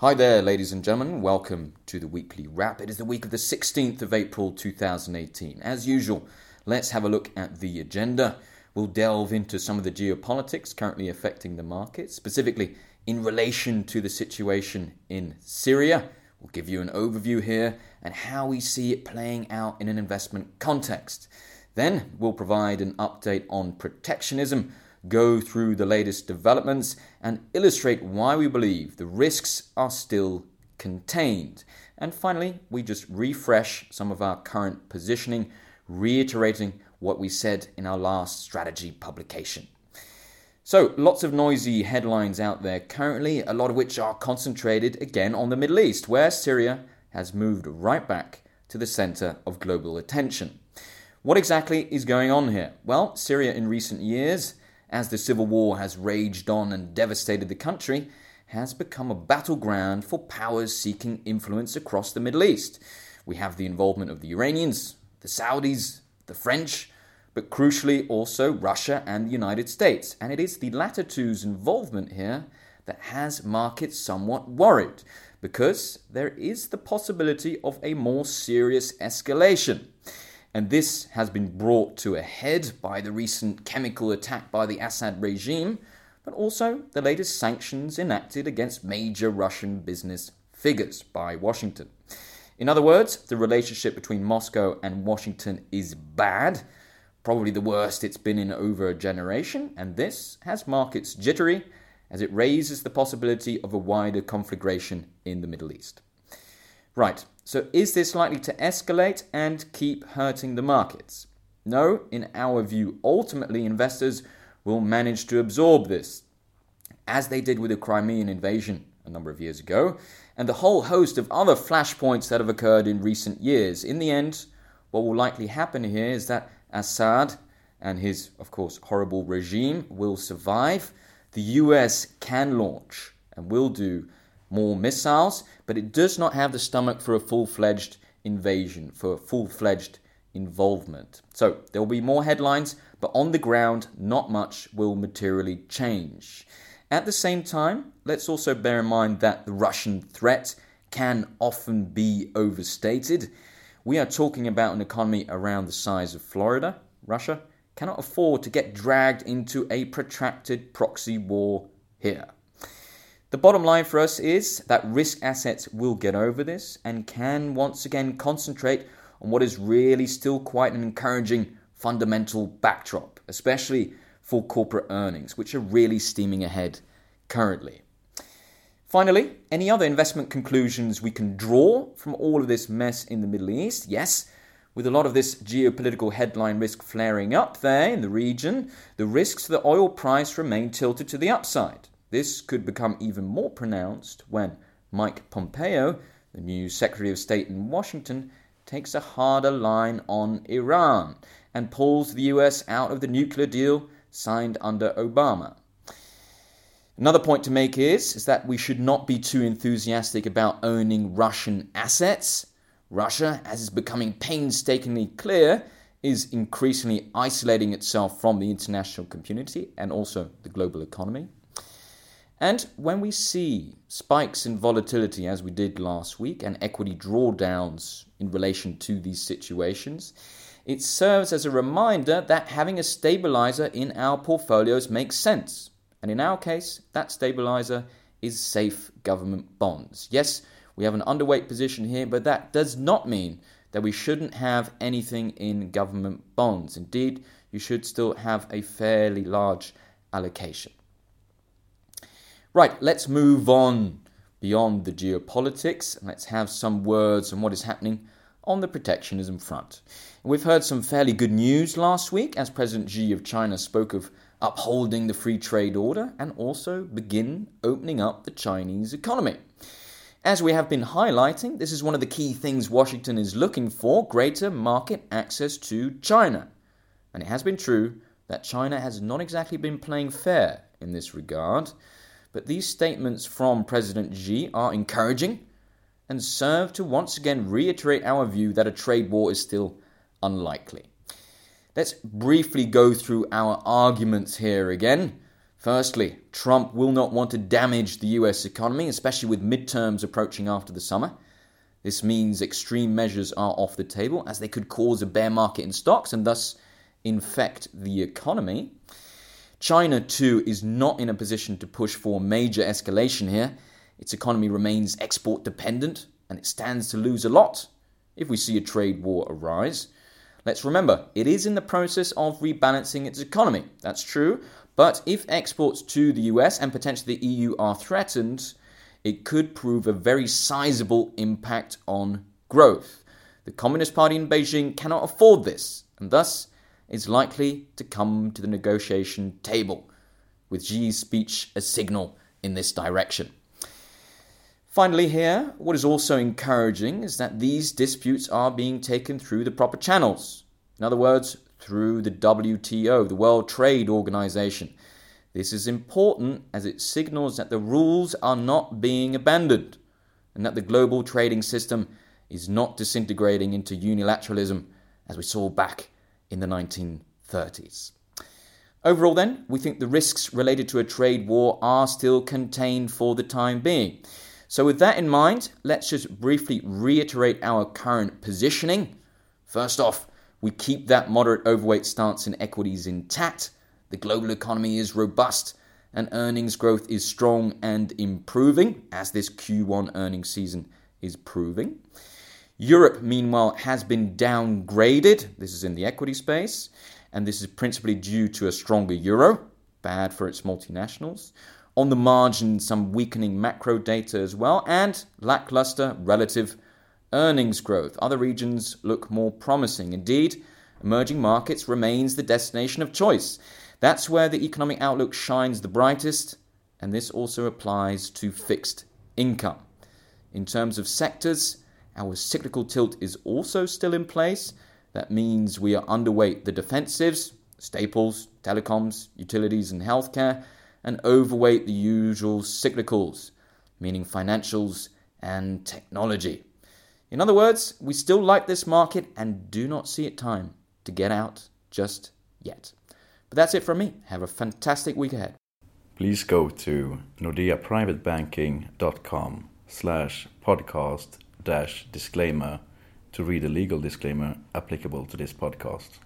Hi there, ladies and gentlemen. Welcome to the weekly wrap. It is the week of the 16th of April 2018. As usual, let's have a look at the agenda. We'll delve into some of the geopolitics currently affecting the market, specifically in relation to the situation in Syria. We'll give you an overview here and how we see it playing out in an investment context. Then we'll provide an update on protectionism go through the latest developments, and illustrate why we believe the risks are still contained. And finally, we just refresh some of our current positioning, reiterating what we said in our last strategy publication. So, lots of noisy headlines out there currently, a lot of which are concentrated again on the Middle East, where Syria has moved right back to the center of global attention. What exactly is going on here? Well, Syria in recent years as the civil war has raged on and devastated the country, has become a battleground for powers seeking influence across the Middle East. We have the involvement of the Iranians, the Saudis, the French, but crucially also Russia and the United States. And it is the latter two's involvement here that has markets somewhat worried, because there is the possibility of a more serious escalation. And this has been brought to a head by the recent chemical attack by the Assad regime, but also the latest sanctions enacted against major Russian business figures by Washington. In other words, the relationship between Moscow and Washington is bad, probably the worst it's been in over a generation, and this has markets jittery as it raises the possibility of a wider conflagration in the Middle East. Right, so is this likely to escalate and keep hurting the markets? No, in our view, ultimately investors will manage to absorb this, as they did with the Crimean invasion a number of years ago, and the whole host of other flashpoints that have occurred in recent years. In the end, what will likely happen here is that Assad and his, of course, horrible regime will survive. The US can launch and will do more missiles, but it does not have the stomach for a full fledged invasion, for a full fledged involvement. So there will be more headlines, but on the ground, not much will materially change. At the same time, let's also bear in mind that the Russian threat can often be overstated. We are talking about an economy around the size of Florida. Russia cannot afford to get dragged into a protracted proxy war here. The bottom line for us is that risk assets will get over this and can once again concentrate on what is really still quite an encouraging fundamental backdrop, especially for corporate earnings, which are really steaming ahead currently. Finally, any other investment conclusions we can draw from all of this mess in the Middle East? Yes, with a lot of this geopolitical headline risk flaring up there in the region, the risks to the oil price remain tilted to the upside. This could become even more pronounced when Mike Pompeo, the new Secretary of State in Washington, takes a harder line on Iran and pulls the US out of the nuclear deal signed under Obama. Another point to make is, is that we should not be too enthusiastic about owning Russian assets. Russia, as is becoming painstakingly clear, is increasingly isolating itself from the international community and also the global economy. And when we see spikes in volatility, as we did last week, and equity drawdowns in relation to these situations, it serves as a reminder that having a stabilizer in our portfolios makes sense. And in our case, that stabilizer is safe government bonds. Yes, we have an underweight position here, but that does not mean that we shouldn't have anything in government bonds. Indeed, you should still have a fairly large allocation. Right, let's move on beyond the geopolitics and let's have some words on what is happening on the protectionism front. We've heard some fairly good news last week as President Xi of China spoke of upholding the free trade order and also begin opening up the Chinese economy. As we have been highlighting, this is one of the key things Washington is looking for greater market access to China. And it has been true that China has not exactly been playing fair in this regard. But these statements from President Xi are encouraging and serve to once again reiterate our view that a trade war is still unlikely. Let's briefly go through our arguments here again. Firstly, Trump will not want to damage the US economy, especially with midterms approaching after the summer. This means extreme measures are off the table as they could cause a bear market in stocks and thus infect the economy. China, too, is not in a position to push for major escalation here. Its economy remains export dependent and it stands to lose a lot if we see a trade war arise. Let's remember, it is in the process of rebalancing its economy. That's true. But if exports to the US and potentially the EU are threatened, it could prove a very sizable impact on growth. The Communist Party in Beijing cannot afford this, and thus is likely to come to the negotiation table, with Xi's speech a signal in this direction. Finally, here, what is also encouraging is that these disputes are being taken through the proper channels. In other words, through the WTO, the World Trade Organization. This is important as it signals that the rules are not being abandoned and that the global trading system is not disintegrating into unilateralism as we saw back in the 1930s. Overall, then, we think the risks related to a trade war are still contained for the time being. So, with that in mind, let's just briefly reiterate our current positioning. First off, we keep that moderate overweight stance in equities intact. The global economy is robust and earnings growth is strong and improving, as this Q1 earnings season is proving. Europe, meanwhile, has been downgraded. This is in the equity space, and this is principally due to a stronger euro, bad for its multinationals on the margin, some weakening macro data as well, and lackluster relative earnings growth. Other regions look more promising. Indeed, emerging markets remains the destination of choice. That's where the economic outlook shines the brightest, and this also applies to fixed income. In terms of sectors, our cyclical tilt is also still in place. That means we are underweight the defensives, staples, telecoms, utilities, and healthcare and overweight the usual cyclicals, meaning financials and technology. In other words, we still like this market and do not see it time to get out just yet. But that's it from me. Have a fantastic week ahead. Please go to nordeaprivatebanking.com slash podcast dash disclaimer to read a legal disclaimer applicable to this podcast.